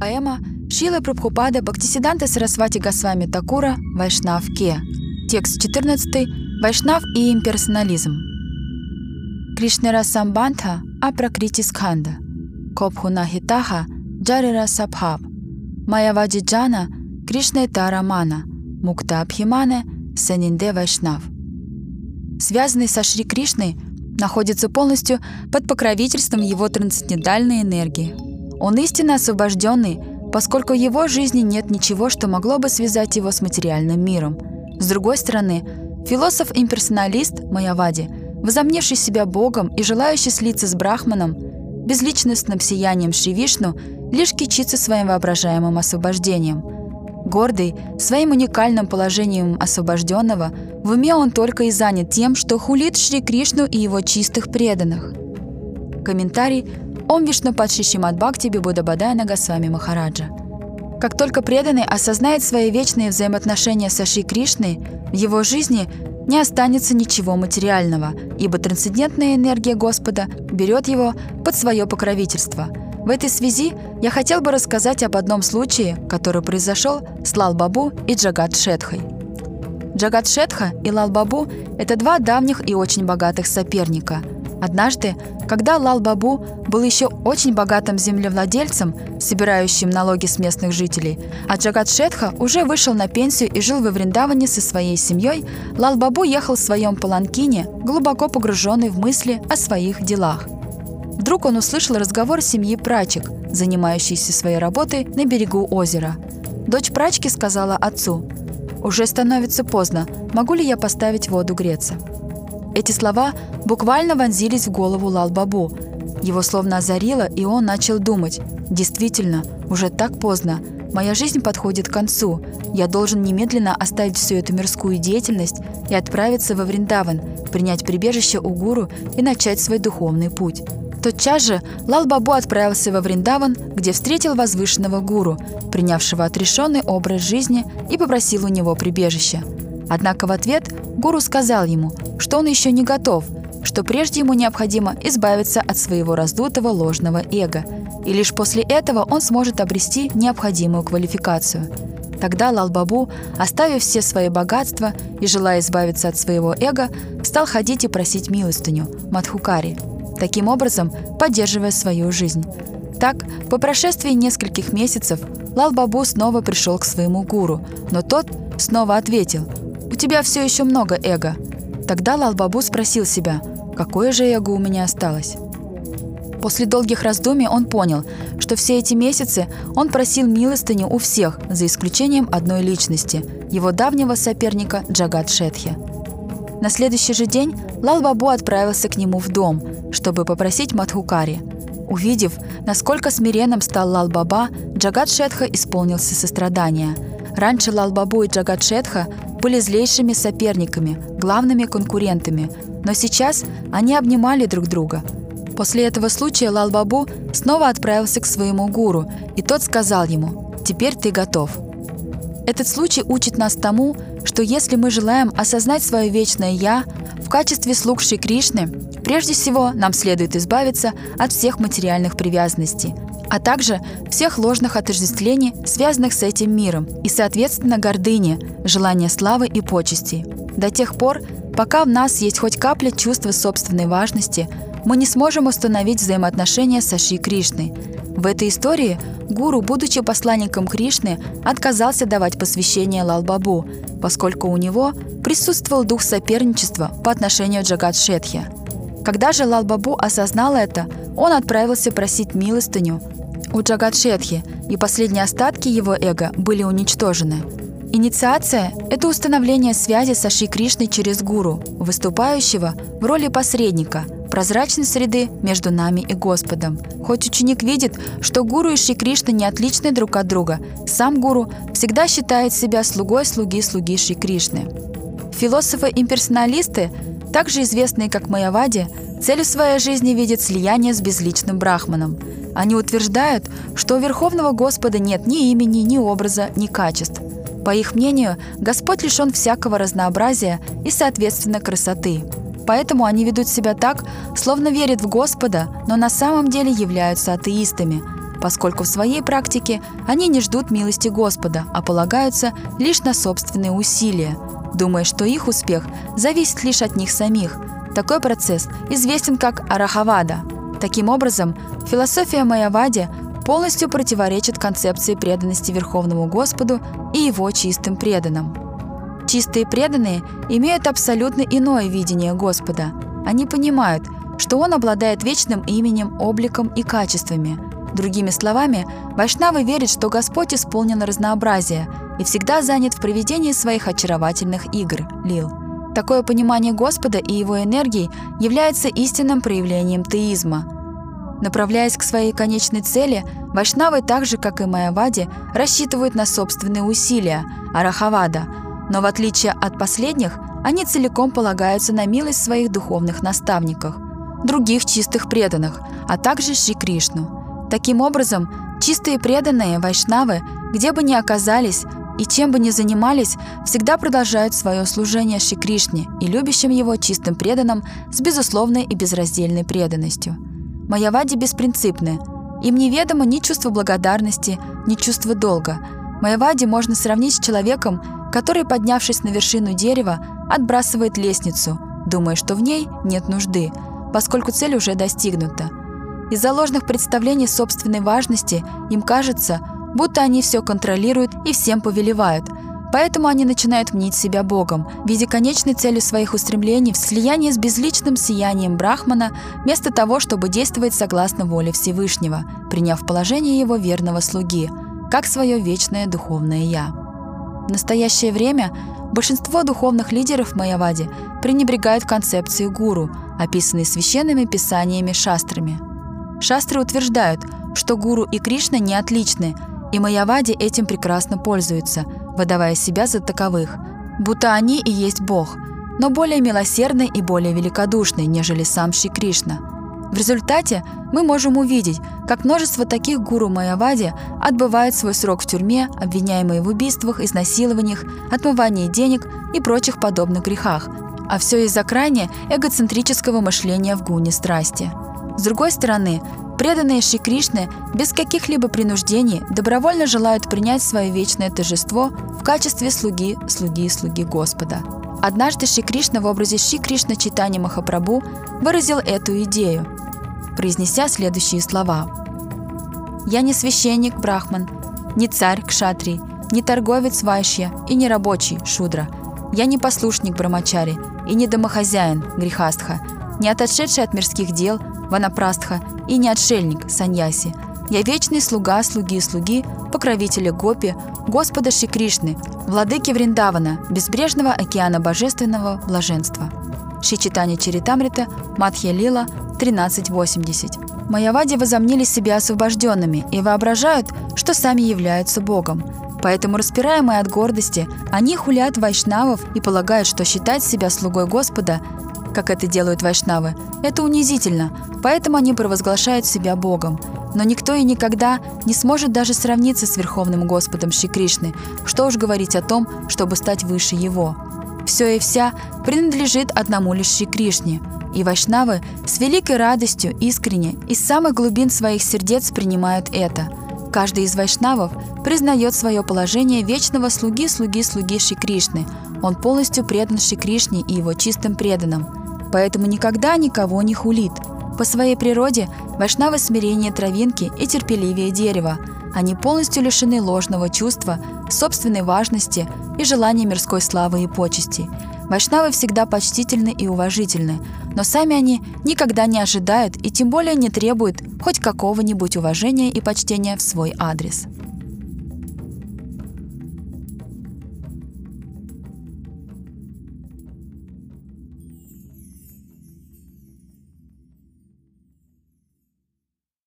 Поэма Шила Прабхупада Бхактисиданта Сарасвати Госвами Такура Вайшнав Ке. Текст 14. Вайшнав и имперсонализм. Кришнера Самбантха Апракрити Сканда. Копхуна Хитаха Джарира Сабхав. Маявади Джана Кришна Тара Мана. Мукта Абхимане Санинде Вайшнав. Связанный со Шри Кришной, находится полностью под покровительством его трансцендентальной энергии – он истинно освобожденный, поскольку в его жизни нет ничего, что могло бы связать его с материальным миром. С другой стороны, философ-имперсоналист Майавади, возомневший себя Богом и желающий слиться с Брахманом, безличностным сиянием Шривишну, лишь кичится своим воображаемым освобождением. Гордый, своим уникальным положением освобожденного, в уме он только и занят тем, что хулит Шри Кришну и его чистых преданных. Комментарий Ом Вишну Падши Шимат Бхакти Бадайна Госвами Махараджа. Как только преданный осознает свои вечные взаимоотношения с Аши Кришной, в его жизни не останется ничего материального, ибо трансцендентная энергия Господа берет его под свое покровительство. В этой связи я хотел бы рассказать об одном случае, который произошел с Лал-Бабу и Джагат Шетхой. Джагат Шетха и Лал-Бабу – это два давних и очень богатых соперника – Однажды, когда Лал-Бабу был еще очень богатым землевладельцем, собирающим налоги с местных жителей, а Джагат Шетха уже вышел на пенсию и жил во Вриндаване со своей семьей, Лал-Бабу ехал в своем паланкине, глубоко погруженный в мысли о своих делах. Вдруг он услышал разговор семьи прачек, занимающейся своей работой на берегу озера. Дочь прачки сказала отцу, «Уже становится поздно, могу ли я поставить воду греться?» Эти слова буквально вонзились в голову Лал-Бабу. Его словно озарило, и он начал думать. «Действительно, уже так поздно. Моя жизнь подходит к концу. Я должен немедленно оставить всю эту мирскую деятельность и отправиться во Вриндаван, принять прибежище у гуру и начать свой духовный путь». Тотчас же Лал-Бабу отправился во Вриндаван, где встретил возвышенного гуру, принявшего отрешенный образ жизни и попросил у него прибежища. Однако в ответ гуру сказал ему, что он еще не готов, что прежде ему необходимо избавиться от своего раздутого ложного эго, и лишь после этого он сможет обрести необходимую квалификацию. Тогда Лал-Бабу, оставив все свои богатства и желая избавиться от своего эго, стал ходить и просить милостыню, Мадхукари, таким образом поддерживая свою жизнь. Так, по прошествии нескольких месяцев, Лал-Бабу снова пришел к своему гуру, но тот снова ответил – тебя все еще много эго. Тогда Лалбабу спросил себя, какое же эго у меня осталось. После долгих раздумий он понял, что все эти месяцы он просил милостыню у всех, за исключением одной личности – его давнего соперника Джагат Шетхи. На следующий же день Лал Бабу отправился к нему в дом, чтобы попросить Мадхукари. Увидев, насколько смиренным стал Лал Баба, Джагат Шетха исполнился сострадания. Раньше Лал Бабу и Джагат Шетха были злейшими соперниками, главными конкурентами, но сейчас они обнимали друг друга. После этого случая Лал-Бабу снова отправился к своему гуру, и тот сказал ему «Теперь ты готов». Этот случай учит нас тому, что если мы желаем осознать свое вечное «Я» в качестве слуг Кришны, прежде всего нам следует избавиться от всех материальных привязанностей – а также всех ложных отождествлений, связанных с этим миром, и, соответственно, гордыни, желание славы и почестей. До тех пор, пока в нас есть хоть капля чувства собственной важности, мы не сможем установить взаимоотношения с Аши Кришной. В этой истории гуру, будучи посланником Кришны, отказался давать посвящение Лалбабу, поскольку у него присутствовал дух соперничества по отношению к Джагат Шетхе. Когда же Лалбабу осознал это, он отправился просить милостыню у Джагадшетхи, и последние остатки его эго были уничтожены. Инициация – это установление связи с Аши Кришной через гуру, выступающего в роли посредника, прозрачной среды между нами и Господом. Хоть ученик видит, что гуру и Шри Кришна не отличны друг от друга, сам гуру всегда считает себя слугой слуги слуги Шри Кришны. Философы-имперсоналисты, также известные как Майявади, целью своей жизни видят слияние с безличным брахманом – они утверждают, что у Верховного Господа нет ни имени, ни образа, ни качеств. По их мнению, Господь лишен всякого разнообразия и, соответственно, красоты. Поэтому они ведут себя так, словно верят в Господа, но на самом деле являются атеистами. поскольку в своей практике они не ждут милости Господа, а полагаются лишь на собственные усилия, думая, что их успех зависит лишь от них самих. Такой процесс известен как арахавада. Таким образом, философия Майявади полностью противоречит концепции преданности Верховному Господу и его чистым преданным. Чистые преданные имеют абсолютно иное видение Господа. Они понимают, что Он обладает вечным именем, обликом и качествами. Другими словами, вайшнавы верят, что Господь исполнен разнообразия и всегда занят в проведении своих очаровательных игр – лил. Такое понимание Господа и Его энергии является истинным проявлением теизма – Направляясь к своей конечной цели, вайшнавы так же, как и майавади, рассчитывают на собственные усилия – арахавада, но в отличие от последних, они целиком полагаются на милость своих духовных наставников, других чистых преданных, а также Шри Кришну. Таким образом, чистые преданные вайшнавы, где бы ни оказались и чем бы ни занимались, всегда продолжают свое служение Шри Кришне и любящим его чистым преданным с безусловной и безраздельной преданностью – Майявади беспринципны. Им неведомо ни чувство благодарности, ни чувство долга. Майявади можно сравнить с человеком, который, поднявшись на вершину дерева, отбрасывает лестницу, думая, что в ней нет нужды, поскольку цель уже достигнута. Из-за ложных представлений собственной важности им кажется, будто они все контролируют и всем повелевают – Поэтому они начинают мнить себя Богом, видя конечной целью своих устремлений в слиянии с безличным сиянием Брахмана, вместо того, чтобы действовать согласно воле Всевышнего, приняв положение его верного слуги, как свое вечное духовное «Я». В настоящее время большинство духовных лидеров Майявади пренебрегают концепцией гуру, описанной священными писаниями шастрами. Шастры утверждают, что гуру и Кришна не отличны, и Майявади этим прекрасно пользуются – выдавая себя за таковых, будто они и есть Бог, но более милосердный и более великодушный, нежели сам Шри Кришна. В результате мы можем увидеть, как множество таких гуру Майявади отбывают свой срок в тюрьме, обвиняемые в убийствах, изнасилованиях, отмывании денег и прочих подобных грехах, а все из-за крайне эгоцентрического мышления в гуне страсти. С другой стороны, Преданные Шри Кришны без каких-либо принуждений добровольно желают принять свое вечное торжество в качестве слуги, слуги и слуги Господа. Однажды Шри Кришна в образе Шри Кришна Читани Махапрабху выразил эту идею, произнеся следующие слова. «Я не священник Брахман, не царь Кшатри, не торговец Вайшья и не рабочий Шудра. Я не послушник Брамачари и не домохозяин Грихастха, не отошедший от мирских дел Ванапрастха и не отшельник Саньяси. Я вечный слуга слуги слуги, покровителя Гопи, Господа Шри Кришны, владыки Вриндавана, безбрежного океана божественного блаженства. Шри Читани Чаритамрита, Мадхья Лила, 1380. Майявади возомнили себя освобожденными и воображают, что сами являются Богом. Поэтому, распираемые от гордости, они хулят вайшнавов и полагают, что считать себя слугой Господа как это делают вайшнавы, это унизительно, поэтому они провозглашают себя Богом. Но никто и никогда не сможет даже сравниться с Верховным Господом Шри Кришны, что уж говорить о том, чтобы стать выше Его. Все и вся принадлежит одному лишь Шри Кришне, и вайшнавы с великой радостью искренне из самых глубин своих сердец принимают это. Каждый из вайшнавов признает свое положение вечного слуги-слуги-слуги Шри Кришны. Он полностью предан Шри Кришне и его чистым преданным – поэтому никогда никого не хулит. По своей природе вайшнавы смирение травинки и терпеливее дерева. Они полностью лишены ложного чувства, собственной важности и желания мирской славы и почести. Вайшнавы всегда почтительны и уважительны, но сами они никогда не ожидают и тем более не требуют хоть какого-нибудь уважения и почтения в свой адрес.